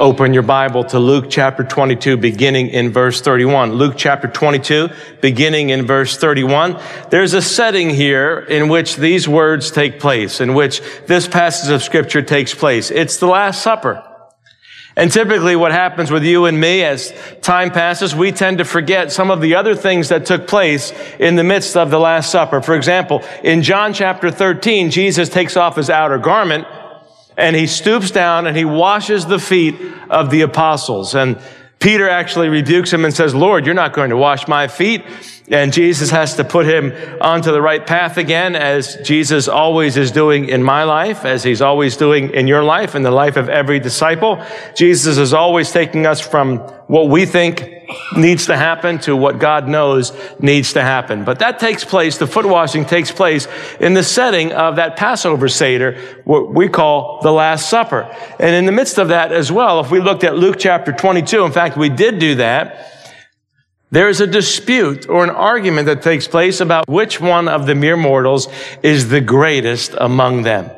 Open your Bible to Luke chapter 22, beginning in verse 31. Luke chapter 22, beginning in verse 31. There's a setting here in which these words take place, in which this passage of scripture takes place. It's the Last Supper. And typically what happens with you and me as time passes, we tend to forget some of the other things that took place in the midst of the Last Supper. For example, in John chapter 13, Jesus takes off his outer garment and he stoops down and he washes the feet of the apostles. And Peter actually rebukes him and says, Lord, you're not going to wash my feet. And Jesus has to put him onto the right path again, as Jesus always is doing in my life, as he's always doing in your life, in the life of every disciple. Jesus is always taking us from what we think needs to happen to what God knows needs to happen. But that takes place, the foot washing takes place in the setting of that Passover Seder, what we call the Last Supper. And in the midst of that as well, if we looked at Luke chapter 22, in fact, we did do that. There is a dispute or an argument that takes place about which one of the mere mortals is the greatest among them.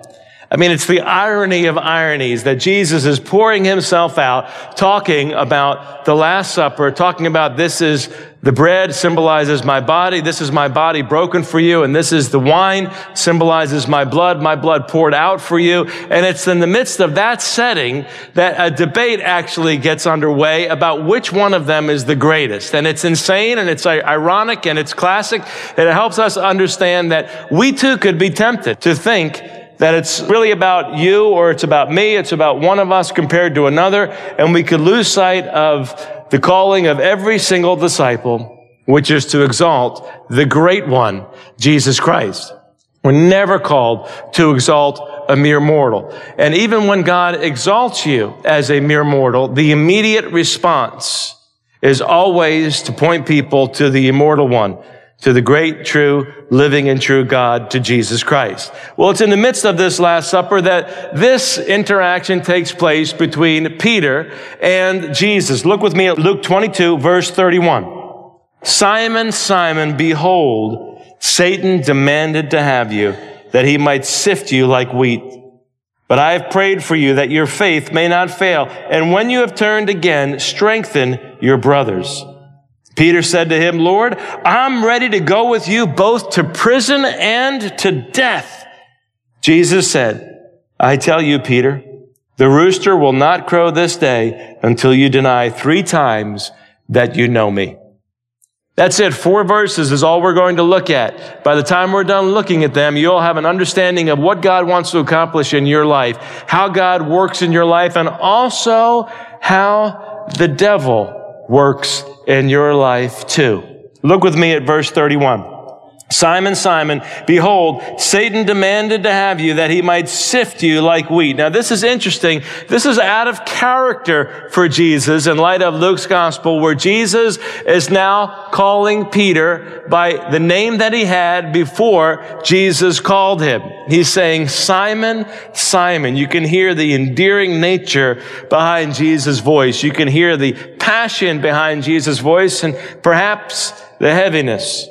I mean, it's the irony of ironies that Jesus is pouring himself out, talking about the Last Supper, talking about this is the bread symbolizes my body. This is my body broken for you. And this is the wine symbolizes my blood, my blood poured out for you. And it's in the midst of that setting that a debate actually gets underway about which one of them is the greatest. And it's insane and it's ironic and it's classic. And it helps us understand that we too could be tempted to think that it's really about you or it's about me, it's about one of us compared to another, and we could lose sight of the calling of every single disciple, which is to exalt the great one, Jesus Christ. We're never called to exalt a mere mortal. And even when God exalts you as a mere mortal, the immediate response is always to point people to the immortal one, to the great, true, living and true God, to Jesus Christ. Well, it's in the midst of this Last Supper that this interaction takes place between Peter and Jesus. Look with me at Luke 22, verse 31. Simon, Simon, behold, Satan demanded to have you, that he might sift you like wheat. But I have prayed for you that your faith may not fail. And when you have turned again, strengthen your brothers. Peter said to him, Lord, I'm ready to go with you both to prison and to death. Jesus said, I tell you, Peter, the rooster will not crow this day until you deny three times that you know me. That's it. Four verses is all we're going to look at. By the time we're done looking at them, you'll have an understanding of what God wants to accomplish in your life, how God works in your life, and also how the devil works in your life too. Look with me at verse 31. Simon, Simon, behold, Satan demanded to have you that he might sift you like wheat. Now, this is interesting. This is out of character for Jesus in light of Luke's gospel, where Jesus is now calling Peter by the name that he had before Jesus called him. He's saying, Simon, Simon. You can hear the endearing nature behind Jesus' voice. You can hear the passion behind Jesus' voice and perhaps the heaviness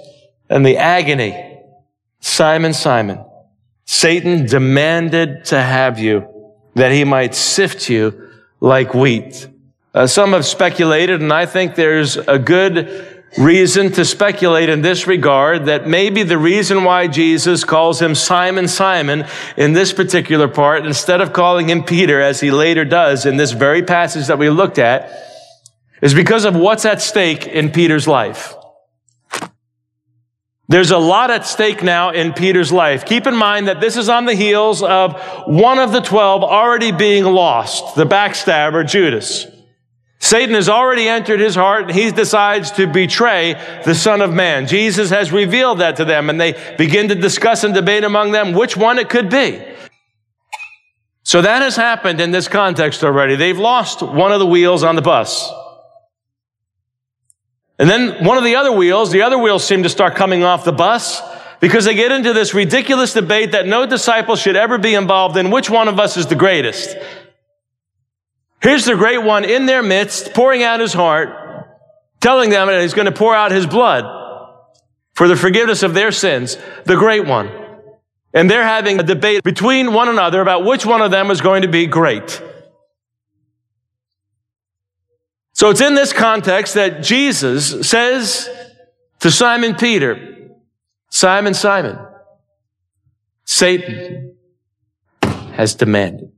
and the agony. Simon, Simon, Satan demanded to have you that he might sift you like wheat. Uh, some have speculated, and I think there's a good reason to speculate in this regard that maybe the reason why Jesus calls him Simon, Simon in this particular part, instead of calling him Peter, as he later does in this very passage that we looked at, is because of what's at stake in Peter's life. There's a lot at stake now in Peter's life. Keep in mind that this is on the heels of one of the twelve already being lost, the backstabber, Judas. Satan has already entered his heart and he decides to betray the Son of Man. Jesus has revealed that to them and they begin to discuss and debate among them which one it could be. So that has happened in this context already. They've lost one of the wheels on the bus. And then one of the other wheels, the other wheels seem to start coming off the bus because they get into this ridiculous debate that no disciple should ever be involved in which one of us is the greatest. Here's the great one in their midst, pouring out his heart, telling them that he's going to pour out his blood for the forgiveness of their sins, the great one. And they're having a debate between one another about which one of them is going to be great. So it's in this context that Jesus says to Simon Peter, Simon, Simon, Satan has demanded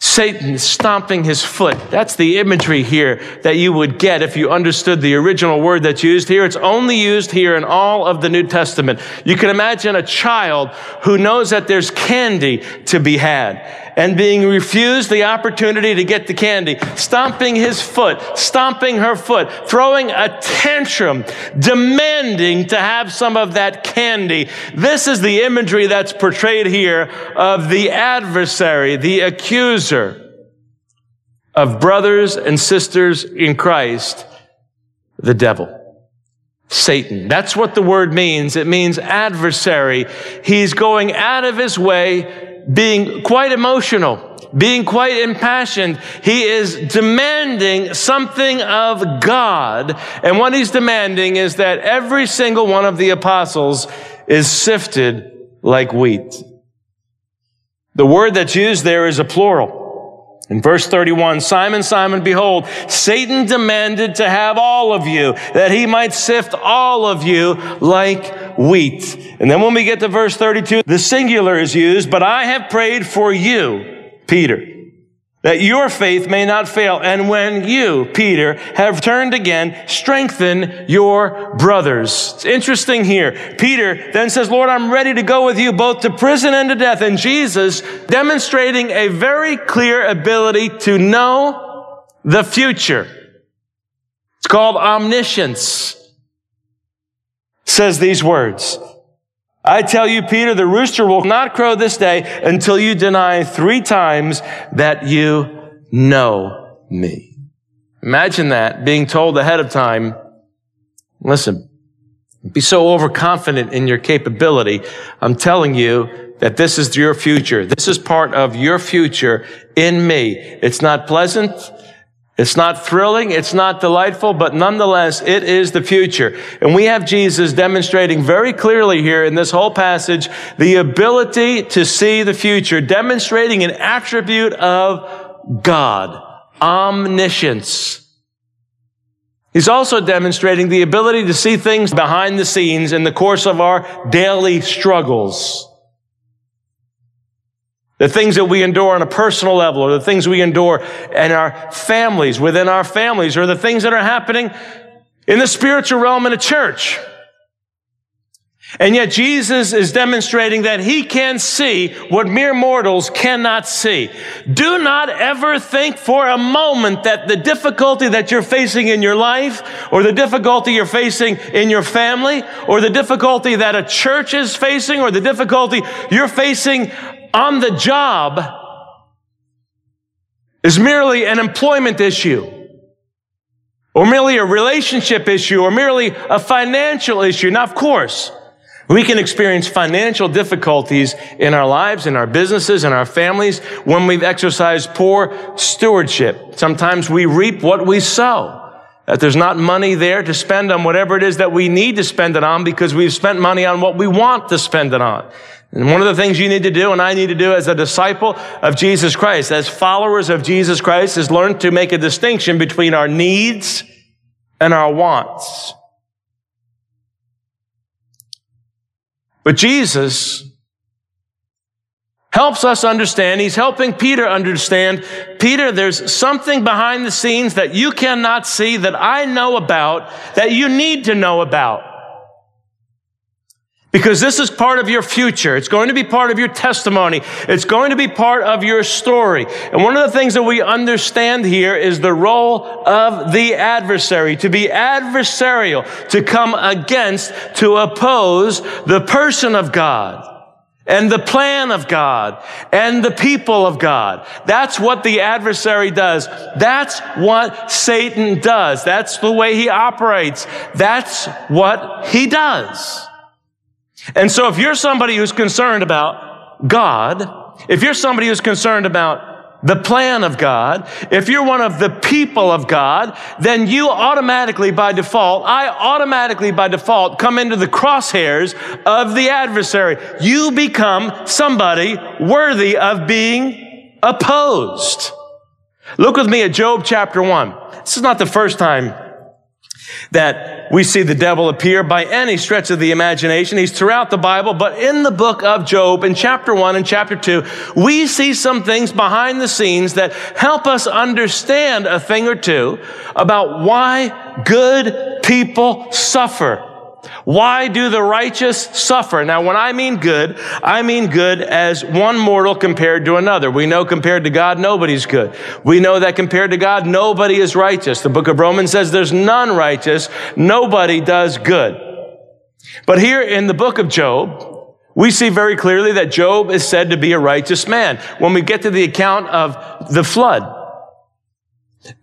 Satan stomping his foot. That's the imagery here that you would get if you understood the original word that's used here. It's only used here in all of the New Testament. You can imagine a child who knows that there's candy to be had and being refused the opportunity to get the candy, stomping his foot, stomping her foot, throwing a tantrum, demanding to have some of that candy. This is the imagery that's portrayed here of the adversary, the accuser of brothers and sisters in Christ, the devil. Satan. That's what the word means. It means adversary. He's going out of his way being quite emotional, being quite impassioned. He is demanding something of God. And what he's demanding is that every single one of the apostles is sifted like wheat. The word that's used there is a plural. In verse 31, Simon, Simon, behold, Satan demanded to have all of you, that he might sift all of you like wheat. And then when we get to verse 32, the singular is used, but I have prayed for you, Peter, that your faith may not fail. And when you, Peter, have turned again, strengthen your brothers. It's interesting here. Peter then says, Lord, I'm ready to go with you both to prison and to death. And Jesus demonstrating a very clear ability to know the future. It's called omniscience says these words. I tell you, Peter, the rooster will not crow this day until you deny three times that you know me. Imagine that being told ahead of time. Listen, be so overconfident in your capability. I'm telling you that this is your future. This is part of your future in me. It's not pleasant. It's not thrilling, it's not delightful, but nonetheless, it is the future. And we have Jesus demonstrating very clearly here in this whole passage the ability to see the future, demonstrating an attribute of God, omniscience. He's also demonstrating the ability to see things behind the scenes in the course of our daily struggles. The things that we endure on a personal level, or the things we endure in our families, within our families, or the things that are happening in the spiritual realm in a church. And yet Jesus is demonstrating that he can see what mere mortals cannot see. Do not ever think for a moment that the difficulty that you're facing in your life, or the difficulty you're facing in your family, or the difficulty that a church is facing, or the difficulty you're facing on the job is merely an employment issue or merely a relationship issue or merely a financial issue. Now, of course, we can experience financial difficulties in our lives, in our businesses, in our families when we've exercised poor stewardship. Sometimes we reap what we sow. That there's not money there to spend on whatever it is that we need to spend it on because we've spent money on what we want to spend it on. And one of the things you need to do and I need to do as a disciple of Jesus Christ, as followers of Jesus Christ, is learn to make a distinction between our needs and our wants. But Jesus helps us understand. He's helping Peter understand. Peter, there's something behind the scenes that you cannot see that I know about that you need to know about. Because this is part of your future. It's going to be part of your testimony. It's going to be part of your story. And one of the things that we understand here is the role of the adversary, to be adversarial, to come against, to oppose the person of God. and the plan of God and the people of God. That's what the adversary does. That's what Satan does. That's the way he operates. That's what he does. And so if you're somebody who's concerned about God, if you're somebody who's concerned about the plan of God, if you're one of the people of God, then you automatically by default, I automatically by default come into the crosshairs of the adversary. You become somebody worthy of being opposed. Look with me at Job chapter one. This is not the first time that we see the devil appear by any stretch of the imagination. He's throughout the Bible, but in the book of Job, in chapter one and chapter two, we see some things behind the scenes that help us understand a thing or two about why good people suffer. Why do the righteous suffer? Now, when I mean good, I mean good as one mortal compared to another. We know compared to God, nobody's good. We know that compared to God, nobody is righteous. The book of Romans says there's none righteous. Nobody does good. But here in the book of Job, we see very clearly that Job is said to be a righteous man. When we get to the account of the flood,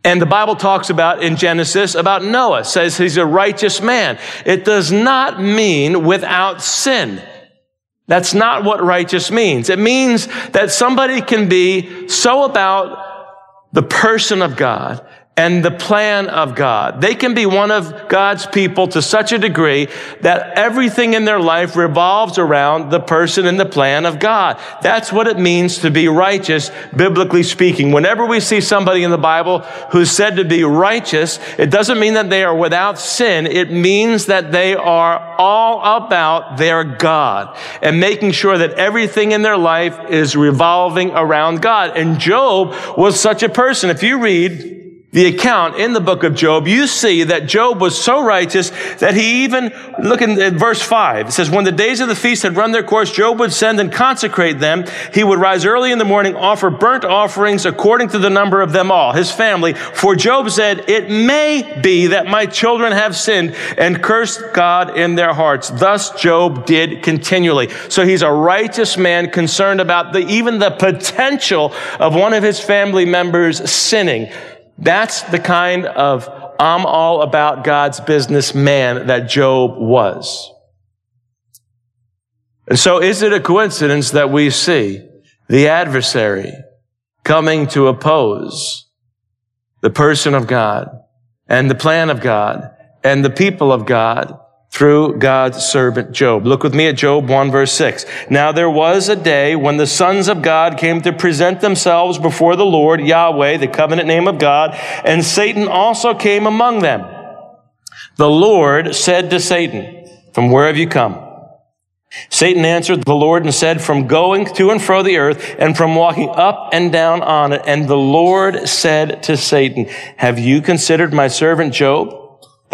and the Bible talks about in Genesis about Noah, says he's a righteous man. It does not mean without sin. That's not what righteous means. It means that somebody can be so about the person of God and the plan of God. They can be one of God's people to such a degree that everything in their life revolves around the person and the plan of God. That's what it means to be righteous, biblically speaking. Whenever we see somebody in the Bible who's said to be righteous, it doesn't mean that they are without sin. It means that they are all about their God and making sure that everything in their life is revolving around God. And Job was such a person. If you read the account in the book of Job, you see that Job was so righteous that he even, look at verse 5, it says, When the days of the feast had run their course, Job would send and consecrate them. He would rise early in the morning, offer burnt offerings according to the number of them all, his family. For Job said, It may be that my children have sinned and cursed God in their hearts. Thus Job did continually. So he's a righteous man concerned about the, even the potential of one of his family members sinning. That's the kind of I'm all about God's business man that Job was. And so is it a coincidence that we see the adversary coming to oppose the person of God and the plan of God and the people of God through God's servant Job. Look with me at Job 1 verse 6. Now there was a day when the sons of God came to present themselves before the Lord, Yahweh, the covenant name of God, and Satan also came among them. The Lord said to Satan, From where have you come? Satan answered the Lord and said, From going to and fro the earth and from walking up and down on it. And the Lord said to Satan, Have you considered my servant Job?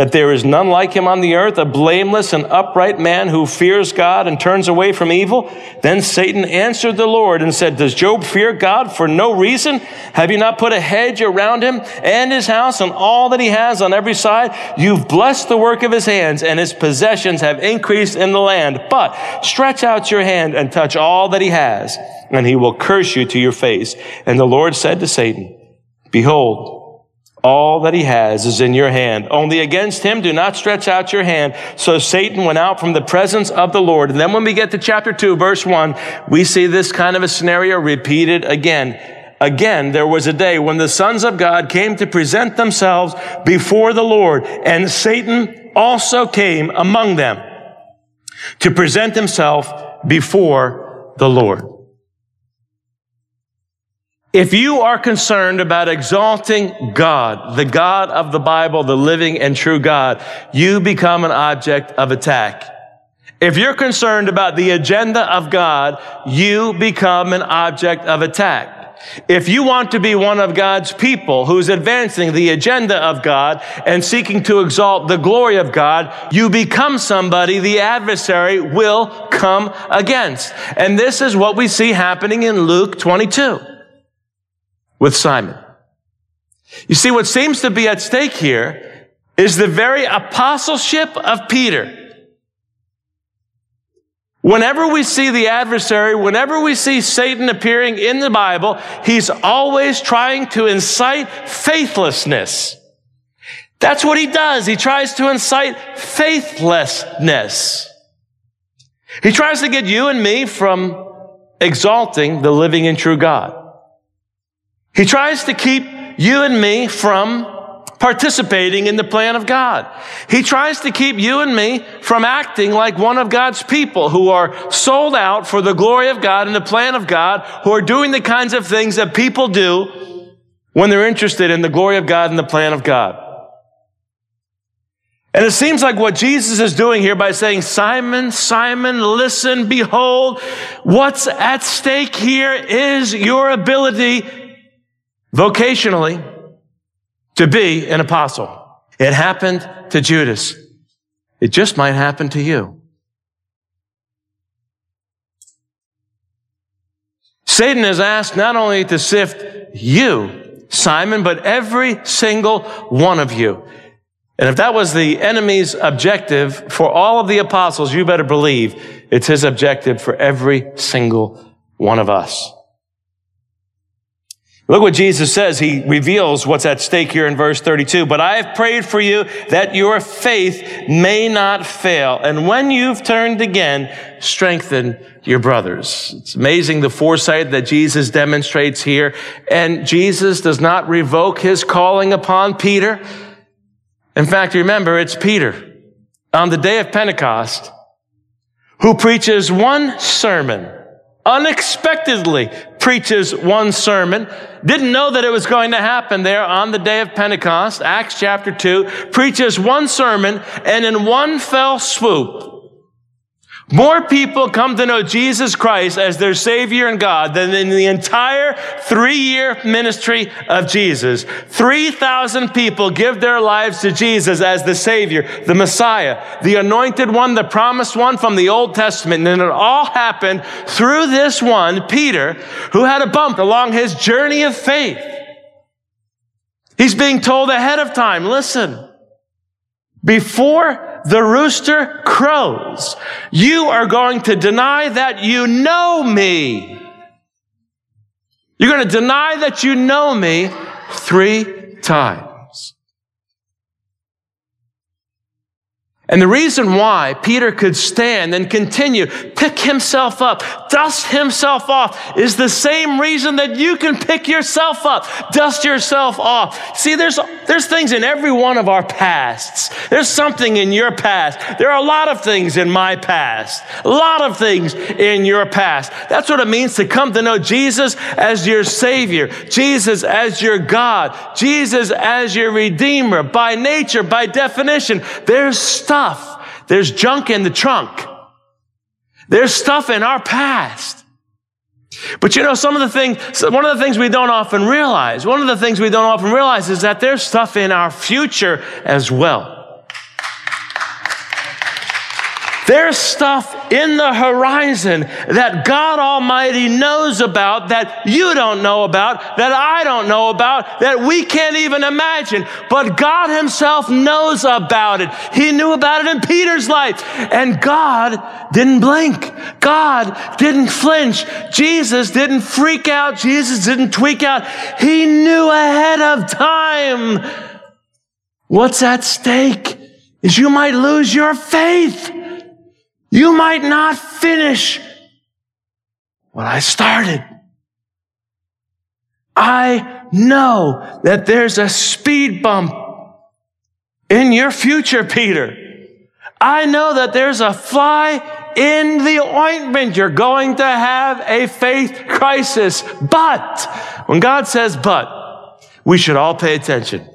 That there is none like him on the earth, a blameless and upright man who fears God and turns away from evil? Then Satan answered the Lord and said, Does Job fear God for no reason? Have you not put a hedge around him and his house and all that he has on every side? You've blessed the work of his hands and his possessions have increased in the land. But stretch out your hand and touch all that he has and he will curse you to your face. And the Lord said to Satan, Behold, all that he has is in your hand. Only against him do not stretch out your hand. So Satan went out from the presence of the Lord. And then when we get to chapter 2, verse 1, we see this kind of a scenario repeated again. Again, there was a day when the sons of God came to present themselves before the Lord, and Satan also came among them to present himself before the Lord. If you are concerned about exalting God, the God of the Bible, the living and true God, you become an object of attack. If you're concerned about the agenda of God, you become an object of attack. If you want to be one of God's people who's advancing the agenda of God and seeking to exalt the glory of God, you become somebody the adversary will come against. And this is what we see happening in Luke 22 with Simon. You see, what seems to be at stake here is the very apostleship of Peter. Whenever we see the adversary, whenever we see Satan appearing in the Bible, he's always trying to incite faithlessness. That's what he does. He tries to incite faithlessness. He tries to get you and me from exalting the living and true God. He tries to keep you and me from participating in the plan of God. He tries to keep you and me from acting like one of God's people who are sold out for the glory of God and the plan of God, who are doing the kinds of things that people do when they're interested in the glory of God and the plan of God. And it seems like what Jesus is doing here by saying, Simon, Simon, listen, behold, what's at stake here is your ability vocationally to be an apostle. It happened to Judas. It just might happen to you. Satan is asked not only to sift you, Simon, but every single one of you. And if that was the enemy's objective for all of the apostles, you better believe it's his objective for every single one of us. Look what Jesus says. He reveals what's at stake here in verse 32. But I have prayed for you that your faith may not fail. And when you've turned again, strengthen your brothers. It's amazing the foresight that Jesus demonstrates here. And Jesus does not revoke his calling upon Peter. In fact, remember, it's Peter on the day of Pentecost who preaches one sermon, unexpectedly preaches one sermon, didn't know that it was going to happen there on the day of Pentecost, Acts chapter 2, preaches one sermon, and in one fell swoop, more people come to know Jesus Christ as their Savior and God than in the entire three year ministry of Jesus. 3,000 people give their lives to Jesus as the Savior, the Messiah, the anointed one, the promised one from the Old Testament. And it all happened through this one, Peter, who had a bump along his journey of faith. He's being told ahead of time, listen, before the rooster crows, you are going to deny that you know me. You're going to deny that you know me three times. And the reason why Peter could stand and continue, pick himself up, dust himself off, is the same reason that you can pick yourself up, dust yourself off. See, there's, there's things in every one of our pasts. There's something in your past. There are a lot of things in my past, a lot of things in your past. That's what it means to come to know Jesus as your Savior, Jesus as your God, Jesus as your Redeemer. By nature, by definition, there's stuff. There's junk in the trunk. There's stuff in our past. But you know, some of the things, one of the things we don't often realize, one of the things we don't often realize is that there's stuff in our future as well. There's stuff in the horizon that God Almighty knows about that you don't know about, that I don't know about, that we can't even imagine. But God Himself knows about it. He knew about it in Peter's life. And God didn't blink. God didn't flinch. Jesus didn't freak out. Jesus didn't tweak out. He knew ahead of time. What's at stake is you might lose your faith. You might not finish what I started. I know that there's a speed bump in your future, Peter. I know that there's a fly in the ointment. You're going to have a faith crisis. But when God says but, we should all pay attention.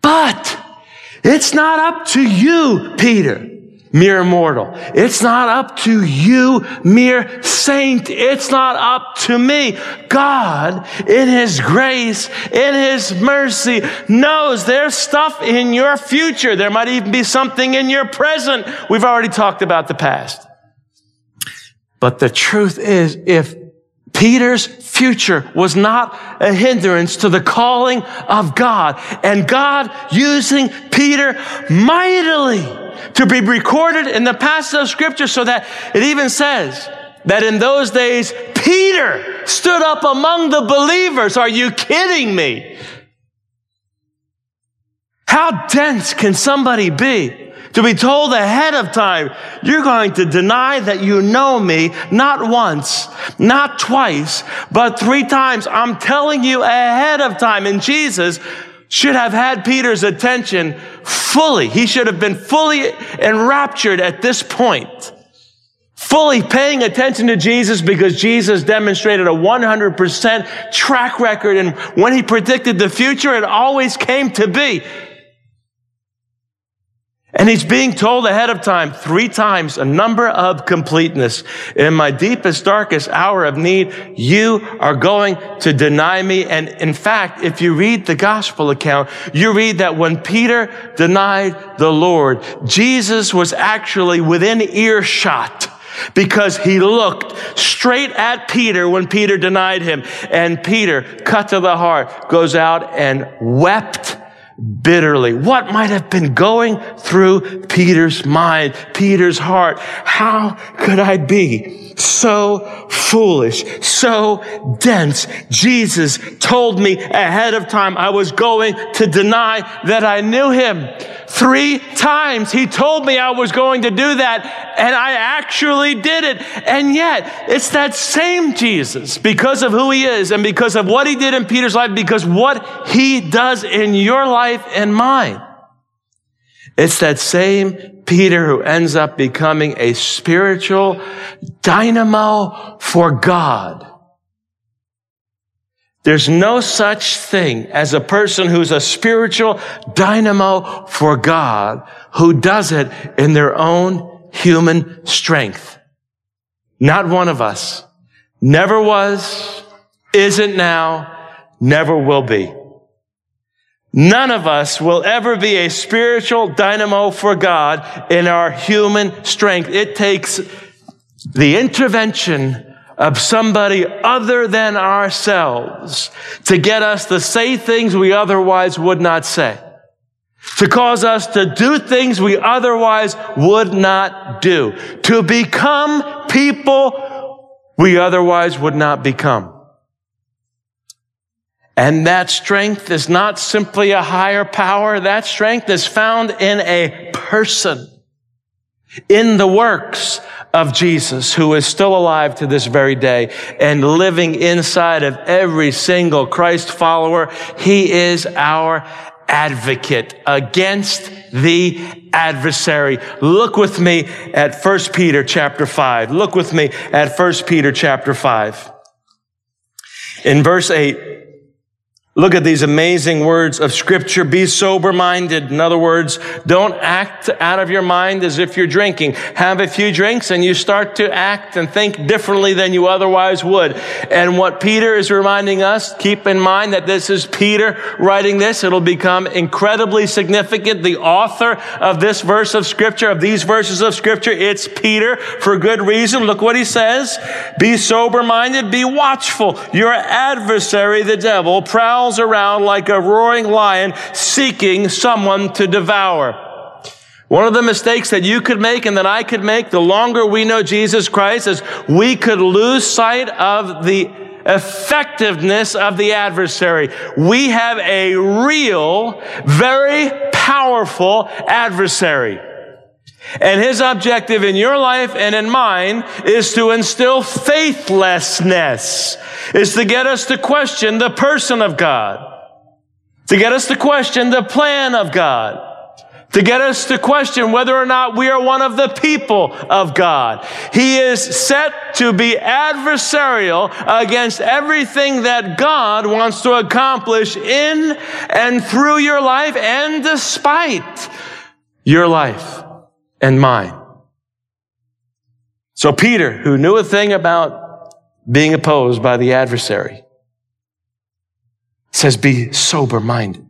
But it's not up to you, Peter mere mortal. It's not up to you, mere saint. It's not up to me. God, in His grace, in His mercy, knows there's stuff in your future. There might even be something in your present. We've already talked about the past. But the truth is, if Peter's future was not a hindrance to the calling of God, and God using Peter mightily, to be recorded in the passage of scripture so that it even says that in those days, Peter stood up among the believers. Are you kidding me? How dense can somebody be? To be told ahead of time, you're going to deny that you know me not once, not twice, but three times. I'm telling you ahead of time. And Jesus should have had Peter's attention fully. He should have been fully enraptured at this point. Fully paying attention to Jesus because Jesus demonstrated a 100% track record. And when he predicted the future, it always came to be. And he's being told ahead of time, three times, a number of completeness. In my deepest, darkest hour of need, you are going to deny me. And in fact, if you read the gospel account, you read that when Peter denied the Lord, Jesus was actually within earshot because he looked straight at Peter when Peter denied him. And Peter, cut to the heart, goes out and wept bitterly. What might have been going through Peter's mind, Peter's heart? How could I be so foolish, so dense? Jesus told me ahead of time I was going to deny that I knew him. Three times he told me I was going to do that, and I actually did it. And yet, it's that same Jesus, because of who he is and because of what he did in Peter's life, because what he does in your life and mine. It's that same Peter who ends up becoming a spiritual dynamo for God there's no such thing as a person who's a spiritual dynamo for God who does it in their own human strength. Not one of us. Never was, isn't now, never will be. None of us will ever be a spiritual dynamo for God in our human strength. It takes the intervention of somebody other than ourselves to get us to say things we otherwise would not say, to cause us to do things we otherwise would not do, to become people we otherwise would not become. And that strength is not simply a higher power. That strength is found in a person, in the works of Jesus, who is still alive to this very day and living inside of every single Christ follower. He is our advocate against the adversary. Look with me at 1 Peter chapter 5. Look with me at 1 Peter chapter 5. In verse 8, Look at these amazing words of scripture. Be sober minded. In other words, don't act out of your mind as if you're drinking. Have a few drinks and you start to act and think differently than you otherwise would. And what Peter is reminding us, keep in mind that this is Peter writing this. It'll become incredibly significant. The author of this verse of scripture, of these verses of scripture, it's Peter for good reason. Look what he says. Be sober minded. Be watchful. Your adversary, the devil, proud prowls around like a roaring lion seeking someone to devour. One of the mistakes that you could make and that I could make the longer we know Jesus Christ is we could lose sight of the effectiveness of the adversary. We have a real, very powerful adversary. And his objective in your life and in mine is to instill faithlessness, is to get us to question the person of God, to get us to question the plan of God, to get us to question whether or not we are one of the people of God. He is set to be adversarial against everything that God wants to accomplish in and through your life and despite your life and mine. So Peter, who knew a thing about being opposed by the adversary, says, be sober minded.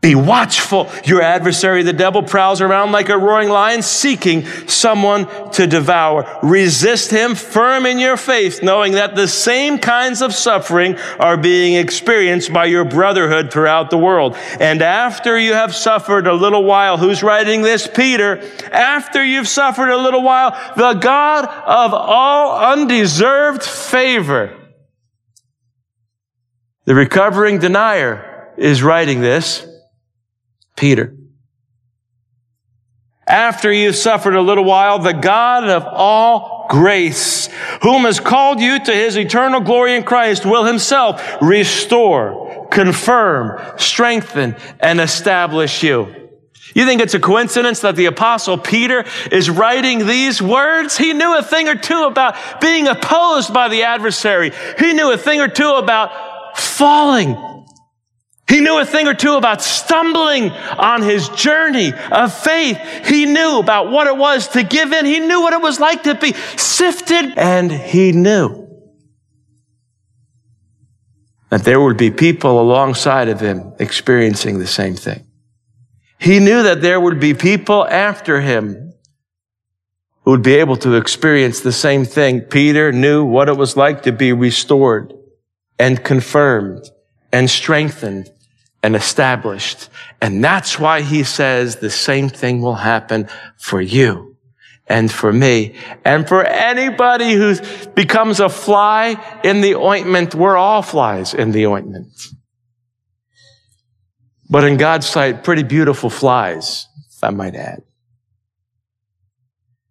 Be watchful. Your adversary, the devil, prowls around like a roaring lion seeking someone to devour. Resist him firm in your faith, knowing that the same kinds of suffering are being experienced by your brotherhood throughout the world. And after you have suffered a little while, who's writing this? Peter. After you've suffered a little while, the God of all undeserved favor, the recovering denier is writing this Peter. After you've suffered a little while, the God of all grace, whom has called you to his eternal glory in Christ, will himself restore, confirm, strengthen, and establish you. You think it's a coincidence that the apostle Peter is writing these words? He knew a thing or two about being opposed by the adversary. He knew a thing or two about falling he knew a thing or two about stumbling on his journey of faith. He knew about what it was to give in. He knew what it was like to be sifted. And he knew that there would be people alongside of him experiencing the same thing. He knew that there would be people after him who would be able to experience the same thing. Peter knew what it was like to be restored and confirmed and strengthened and established. And that's why he says the same thing will happen for you and for me and for anybody who becomes a fly in the ointment. We're all flies in the ointment. But in God's sight, pretty beautiful flies, if I might add.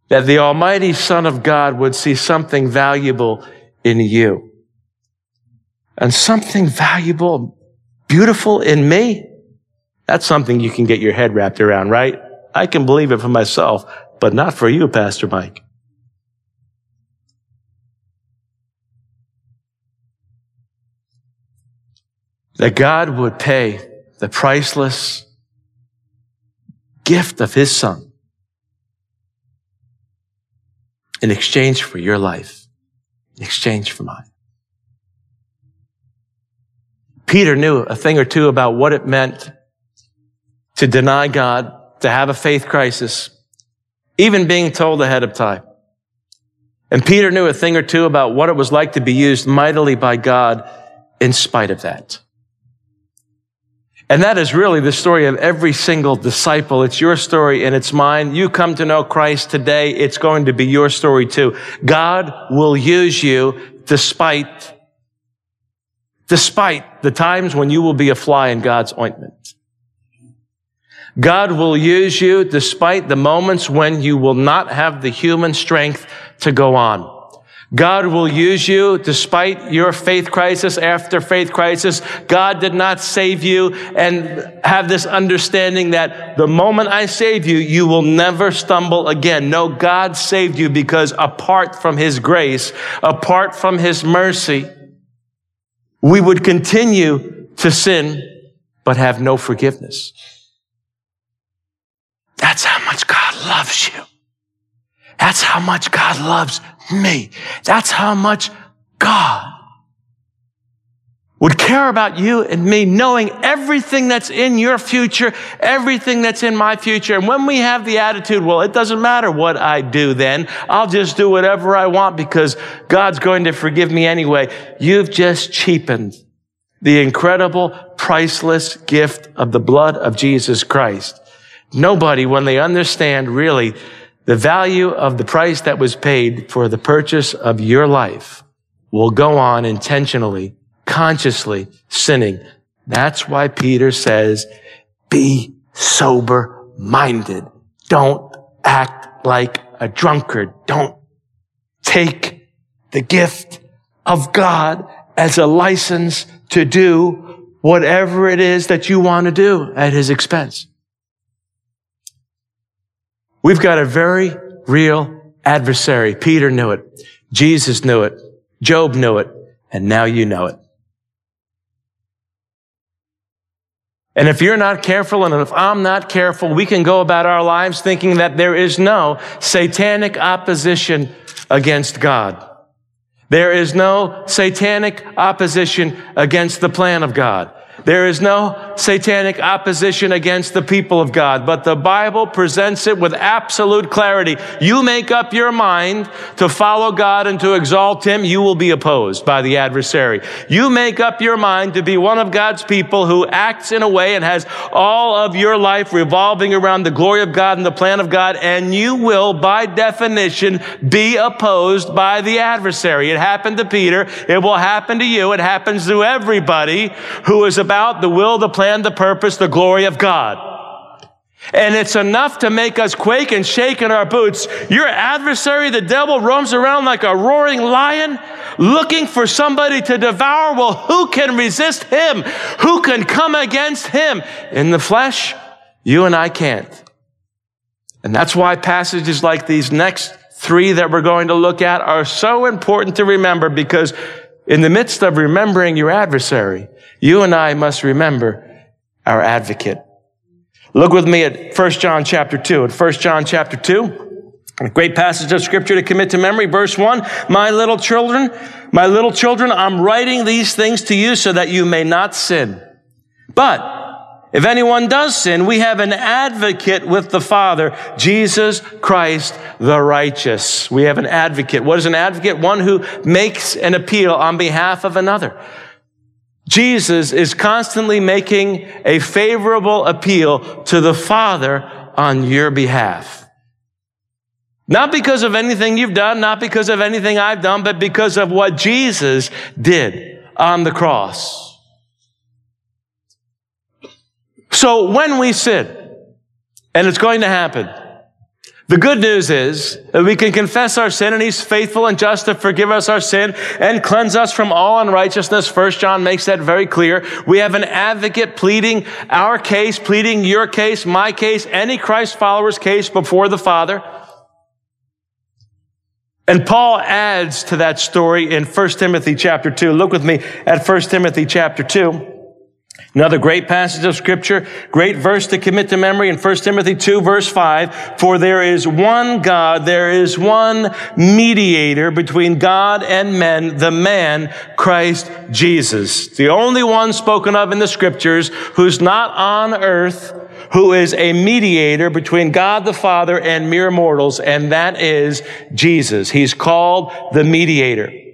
That the Almighty Son of God would see something valuable in you. And something valuable beautiful in me, that's something you can get your head wrapped around, right? I can believe it for myself, but not for you, Pastor Mike. That God would pay the priceless gift of his son in exchange for your life, in exchange for mine. Peter knew a thing or two about what it meant to deny God, to have a faith crisis, even being told ahead of time. And Peter knew a thing or two about what it was like to be used mightily by God in spite of that. And that is really the story of every single disciple. It's your story and it's mine. You come to know Christ today. It's going to be your story too. God will use you despite despite the times when you will be a fly in God's ointment. God will use you despite the moments when you will not have the human strength to go on. God will use you despite your faith crisis after faith crisis. God did not save you and have this understanding that the moment I save you, you will never stumble again. No, God saved you because apart from His grace, apart from His mercy, we would continue to sin, but have no forgiveness. That's how much God loves you. That's how much God loves me. That's how much God would care about you and me, knowing everything that's in your future, everything that's in my future. And when we have the attitude, well, it doesn't matter what I do then, I'll just do whatever I want because God's going to forgive me anyway. You've just cheapened the incredible, priceless gift of the blood of Jesus Christ. Nobody, when they understand really the value of the price that was paid for the purchase of your life, will go on intentionally consciously sinning. That's why Peter says, be sober minded. Don't act like a drunkard. Don't take the gift of God as a license to do whatever it is that you want to do at his expense. We've got a very real adversary. Peter knew it. Jesus knew it. Job knew it. And now you know it. And if you're not careful and if I'm not careful, we can go about our lives thinking that there is no satanic opposition against God. There is no satanic opposition against the plan of God. There is no satanic opposition against the people of God, but the Bible presents it with absolute clarity. You make up your mind to follow God and to exalt Him, you will be opposed by the adversary. You make up your mind to be one of God's people who acts in a way and has all of your life revolving around the glory of God and the plan of God, and you will, by definition, be opposed by the adversary. It happened to Peter. It will happen to you. It happens to everybody who is about the will, the plan, the purpose, the glory of God. And it's enough to make us quake and shake in our boots. Your adversary, the devil, roams around like a roaring lion looking for somebody to devour. Well, who can resist him? Who can come against him? In the flesh, you and I can't. And that's why passages like these next three that we're going to look at are so important to remember because in the midst of remembering your adversary, you and I must remember our advocate. Look with me at 1 John chapter 2. At 1 John chapter 2, a great passage of scripture to commit to memory. Verse 1, my little children, my little children, I'm writing these things to you so that you may not sin. But if anyone does sin, we have an advocate with the Father, Jesus Christ the righteous. We have an advocate. What is an advocate? One who makes an appeal on behalf of another. Jesus is constantly making a favorable appeal to the Father on your behalf. Not because of anything you've done, not because of anything I've done, but because of what Jesus did on the cross. So when we sin, and it's going to happen, the good news is that we can confess our sin and he's faithful and just to forgive us our sin and cleanse us from all unrighteousness. First John makes that very clear. We have an advocate pleading our case, pleading your case, my case, any Christ follower's case before the Father. And Paul adds to that story in 1 Timothy chapter 2. Look with me at 1 Timothy chapter 2. Another great passage of scripture, great verse to commit to memory in 1 Timothy 2 verse 5. For there is one God, there is one mediator between God and men, the man, Christ Jesus. The only one spoken of in the scriptures who's not on earth, who is a mediator between God the Father and mere mortals, and that is Jesus. He's called the mediator.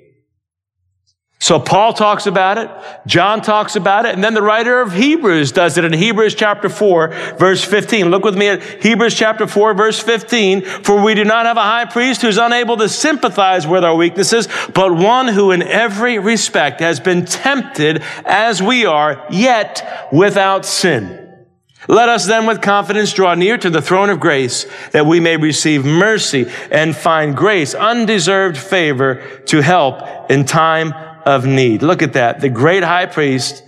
So Paul talks about it, John talks about it, and then the writer of Hebrews does it in Hebrews chapter 4, verse 15. Look with me at Hebrews chapter 4, verse 15. For we do not have a high priest who's unable to sympathize with our weaknesses, but one who in every respect has been tempted as we are, yet without sin. Let us then with confidence draw near to the throne of grace that we may receive mercy and find grace, undeserved favor to help in time of need. Look at that. The great high priest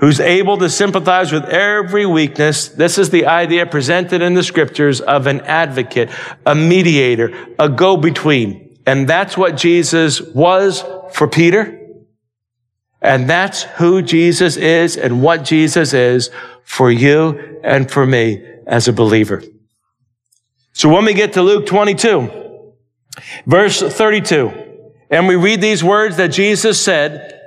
who's able to sympathize with every weakness. This is the idea presented in the scriptures of an advocate, a mediator, a go-between. And that's what Jesus was for Peter. And that's who Jesus is and what Jesus is for you and for me as a believer. So when we get to Luke 22, verse 32, and we read these words that Jesus said,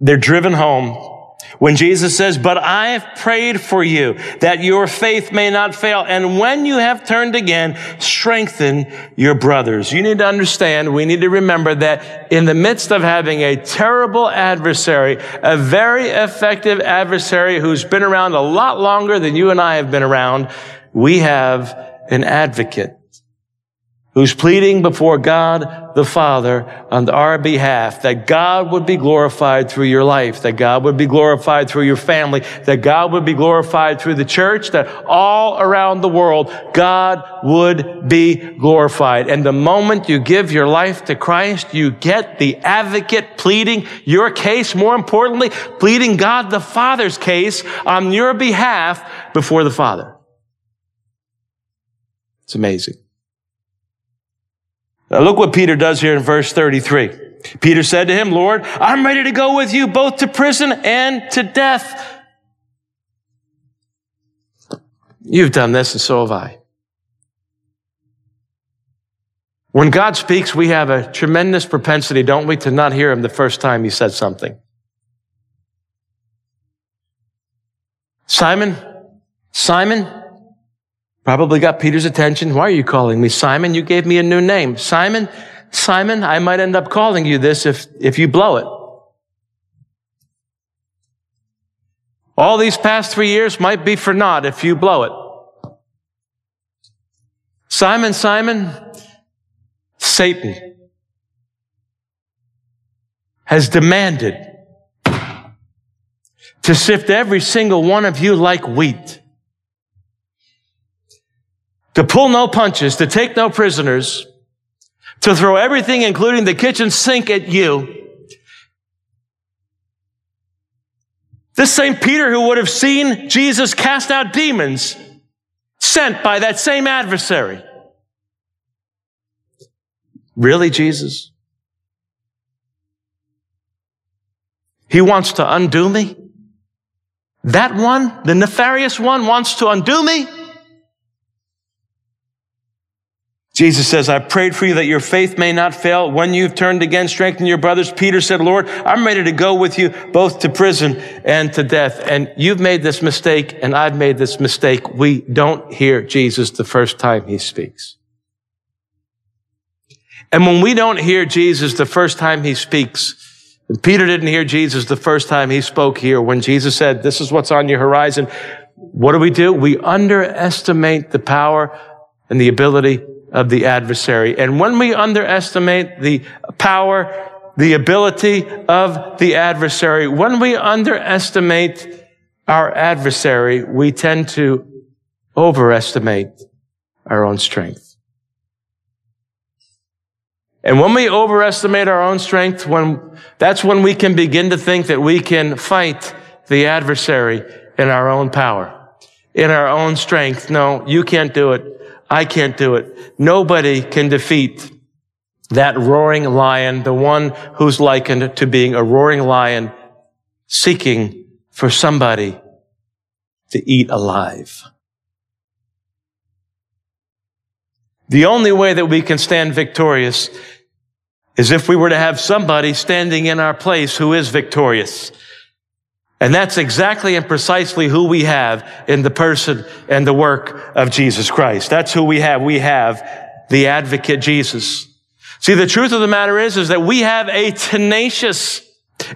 they're driven home when Jesus says, but I have prayed for you that your faith may not fail. And when you have turned again, strengthen your brothers. You need to understand, we need to remember that in the midst of having a terrible adversary, a very effective adversary who's been around a lot longer than you and I have been around, we have an advocate who's pleading before God the Father on our behalf that God would be glorified through your life, that God would be glorified through your family, that God would be glorified through the church, that all around the world, God would be glorified. And the moment you give your life to Christ, you get the advocate pleading your case, more importantly, pleading God the Father's case on your behalf before the Father. It's amazing. Now look what Peter does here in verse 33. Peter said to him, Lord, I'm ready to go with you both to prison and to death. You've done this and so have I. When God speaks, we have a tremendous propensity, don't we, to not hear him the first time he said something. Simon, Simon, probably got Peter's attention. Why are you calling me Simon? You gave me a new name. Simon, Simon, I might end up calling you this if, if you blow it. All these past three years might be for naught if you blow it. Simon, Simon, Satan has demanded to sift every single one of you like wheat. To pull no punches, to take no prisoners, to throw everything, including the kitchen sink at you. This same Peter who would have seen Jesus cast out demons, sent by that same adversary. Really, Jesus? He wants to undo me? That one, the nefarious one, wants to undo me? Jesus says, I prayed for you that your faith may not fail. When you've turned again, strengthen your brothers. Peter said, Lord, I'm ready to go with you both to prison and to death. And you've made this mistake and I've made this mistake. We don't hear Jesus the first time he speaks. And when we don't hear Jesus the first time he speaks, and Peter didn't hear Jesus the first time he spoke here, when Jesus said, this is what's on your horizon, what do we do? We underestimate the power and the ability of the adversary. And when we underestimate the power, the ability of the adversary, when we underestimate our adversary, we tend to overestimate our own strength. And when we overestimate our own strength, when, that's when we can begin to think that we can fight the adversary in our own power, in our own strength. No, you can't do it. I can't do it. Nobody can defeat that roaring lion, the one who's likened to being a roaring lion seeking for somebody to eat alive. The only way that we can stand victorious is if we were to have somebody standing in our place who is victorious. And that's exactly and precisely who we have in the person and the work of Jesus Christ. That's who we have. We have the advocate Jesus. See, the truth of the matter is, is that we have a tenacious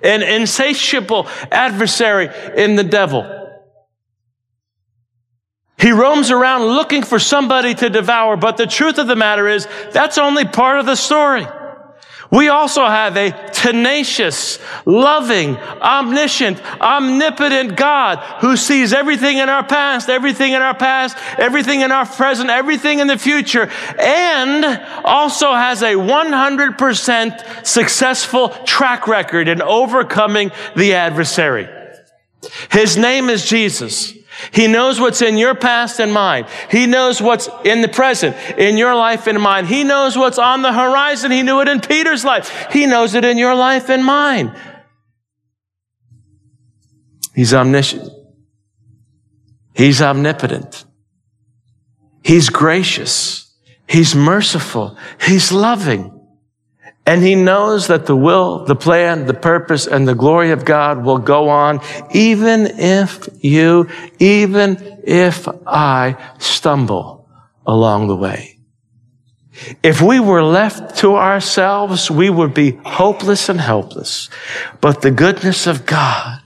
and insatiable adversary in the devil. He roams around looking for somebody to devour, but the truth of the matter is, that's only part of the story. We also have a tenacious, loving, omniscient, omnipotent God who sees everything in our past, everything in our past, everything in our present, everything in the future, and also has a 100% successful track record in overcoming the adversary. His name is Jesus. He knows what's in your past and mine. He knows what's in the present, in your life and mine. He knows what's on the horizon. He knew it in Peter's life. He knows it in your life and mine. He's omniscient. He's omnipotent. He's gracious. He's merciful. He's loving. And he knows that the will, the plan, the purpose, and the glory of God will go on even if you, even if I stumble along the way. If we were left to ourselves, we would be hopeless and helpless. But the goodness of God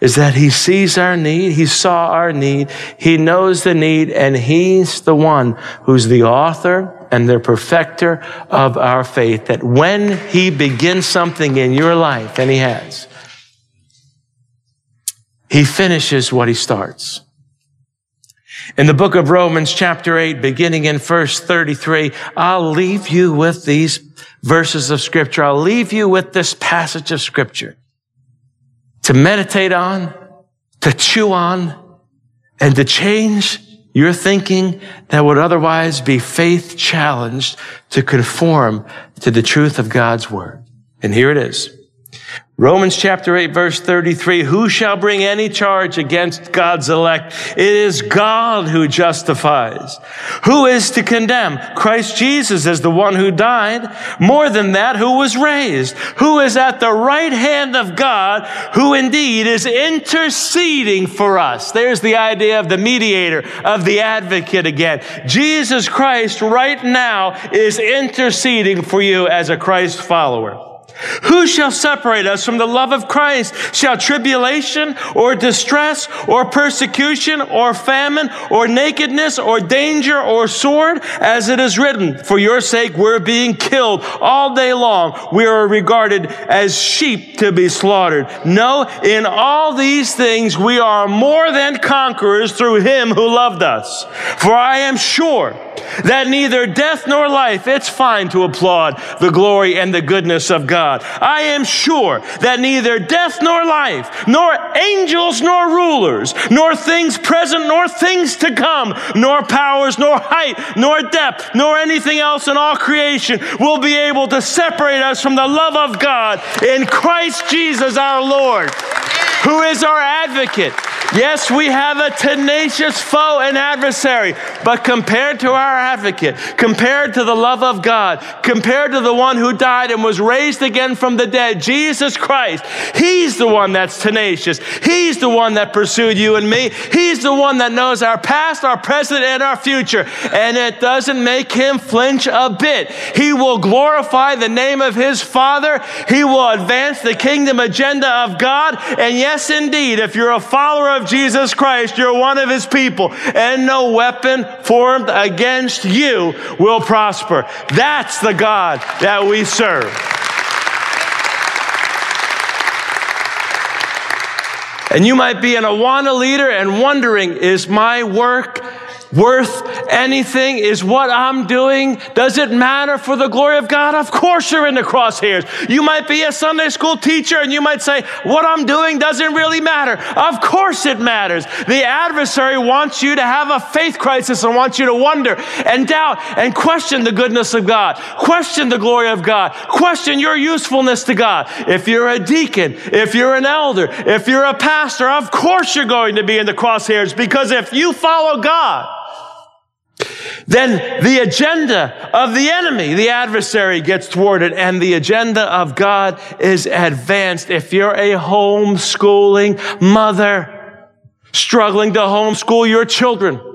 is that he sees our need. He saw our need. He knows the need and he's the one who's the author and the perfecter of our faith. That when he begins something in your life, and he has, he finishes what he starts. In the book of Romans chapter 8, beginning in verse 33, I'll leave you with these verses of scripture. I'll leave you with this passage of scripture to meditate on, to chew on, and to change your thinking that would otherwise be faith challenged to conform to the truth of God's word. And here it is. Romans chapter 8 verse 33, who shall bring any charge against God's elect? It is God who justifies. Who is to condemn? Christ Jesus is the one who died. More than that, who was raised, who is at the right hand of God, who indeed is interceding for us. There's the idea of the mediator, of the advocate again. Jesus Christ right now is interceding for you as a Christ follower. Who shall separate us from the love of Christ? Shall tribulation or distress or persecution or famine or nakedness or danger or sword? As it is written, for your sake we're being killed all day long. We are regarded as sheep to be slaughtered. No, in all these things we are more than conquerors through him who loved us. For I am sure that neither death nor life, it's fine to applaud the glory and the goodness of God. I am sure that neither death nor life, nor angels nor rulers, nor things present nor things to come, nor powers, nor height, nor depth, nor anything else in all creation will be able to separate us from the love of God in Christ Jesus our Lord, who is our advocate. Yes, we have a tenacious foe and adversary, but compared to our advocate, compared to the love of God, compared to the one who died and was raised again from the dead, Jesus Christ, He's the one that's tenacious. He's the one that pursued you and me. He's the one that knows our past, our present, and our future. And it doesn't make Him flinch a bit. He will glorify the name of His Father. He will advance the kingdom agenda of God. And yes, indeed, if you're a follower of of Jesus Christ, you're one of his people, and no weapon formed against you will prosper. That's the God that we serve. And you might be an Awana leader and wondering, is my work worth anything? Is what I'm doing, does it matter for the glory of God? Of course you're in the crosshairs. You might be a Sunday school teacher and you might say, what I'm doing doesn't really matter. Of course it matters. The adversary wants you to have a faith crisis and wants you to wonder and doubt and question the goodness of God, question the glory of God, question your usefulness to God. If you're a deacon, if you're an elder, if you're a pastor, of course you're going to be in the crosshairs because if you follow God, then the agenda of the enemy, the adversary gets thwarted and the agenda of God is advanced. If you're a homeschooling mother struggling to homeschool your children,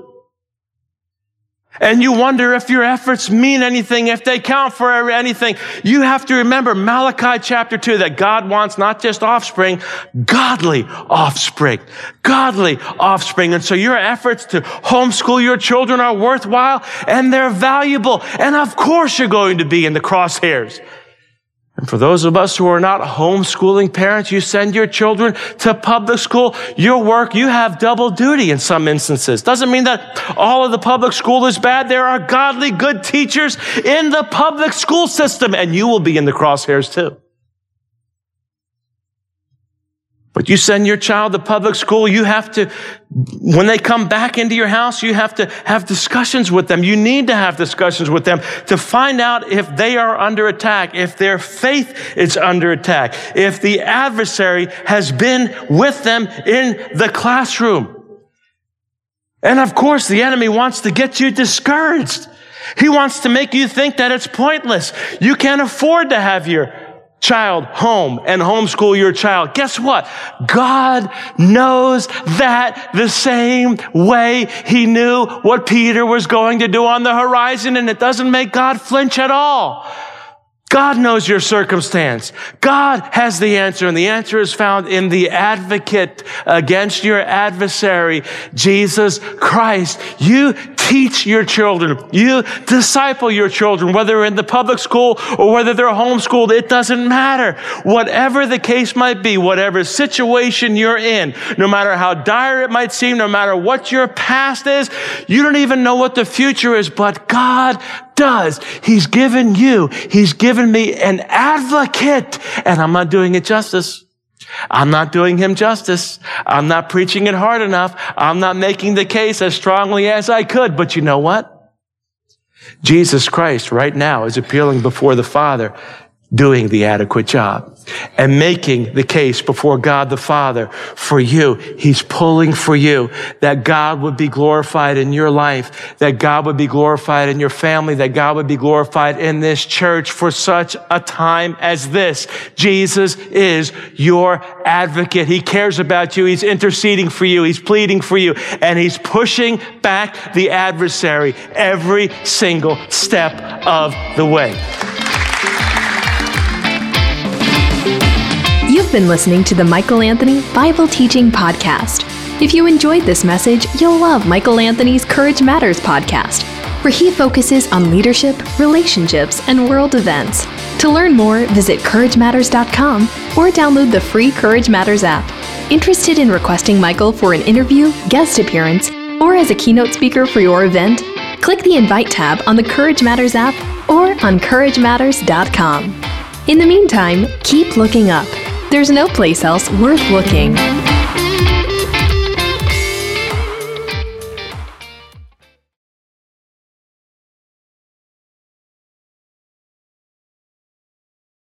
and you wonder if your efforts mean anything, if they count for anything. You have to remember Malachi chapter 2 that God wants not just offspring, godly offspring. Godly offspring. And so your efforts to homeschool your children are worthwhile and they're valuable. And of course you're going to be in the crosshairs. And for those of us who are not homeschooling parents, you send your children to public school. Your work, you have double duty in some instances. Doesn't mean that all of the public school is bad. There are godly, good teachers in the public school system, and you will be in the crosshairs too. But you send your child to public school, you have to, when they come back into your house, you have to have discussions with them. You need to have discussions with them to find out if they are under attack, if their faith is under attack, if the adversary has been with them in the classroom. And of course, the enemy wants to get you discouraged. He wants to make you think that it's pointless. You can't afford to have your child home and homeschool your child. Guess what? God knows that the same way he knew what Peter was going to do on the horizon and it doesn't make God flinch at all. God knows your circumstance. God has the answer, and the answer is found in the advocate against your adversary, Jesus Christ. You teach your children. You disciple your children, whether in the public school or whether they're homeschooled. It doesn't matter. Whatever the case might be, whatever situation you're in, no matter how dire it might seem, no matter what your past is, you don't even know what the future is, but God does. He's given you, He's given me an advocate, and I'm not doing it justice. I'm not doing him justice. I'm not preaching it hard enough. I'm not making the case as strongly as I could. But you know what? Jesus Christ right now is appealing before the Father doing the adequate job and making the case before God the Father for you. He's pulling for you that God would be glorified in your life, that God would be glorified in your family, that God would be glorified in this church for such a time as this. Jesus is your advocate. He cares about you. He's interceding for you. He's pleading for you and he's pushing back the adversary every single step of the way. You've been listening to the Michael Anthony Bible Teaching Podcast. If you enjoyed this message, you'll love Michael Anthony's Courage Matters podcast, where he focuses on leadership, relationships, and world events. To learn more, visit CourageMatters.com or download the free Courage Matters app. Interested in requesting Michael for an interview, guest appearance, or as a keynote speaker for your event? Click the Invite tab on the Courage Matters app or on CourageMatters.com. In the meantime, keep looking up. There's no place else worth looking.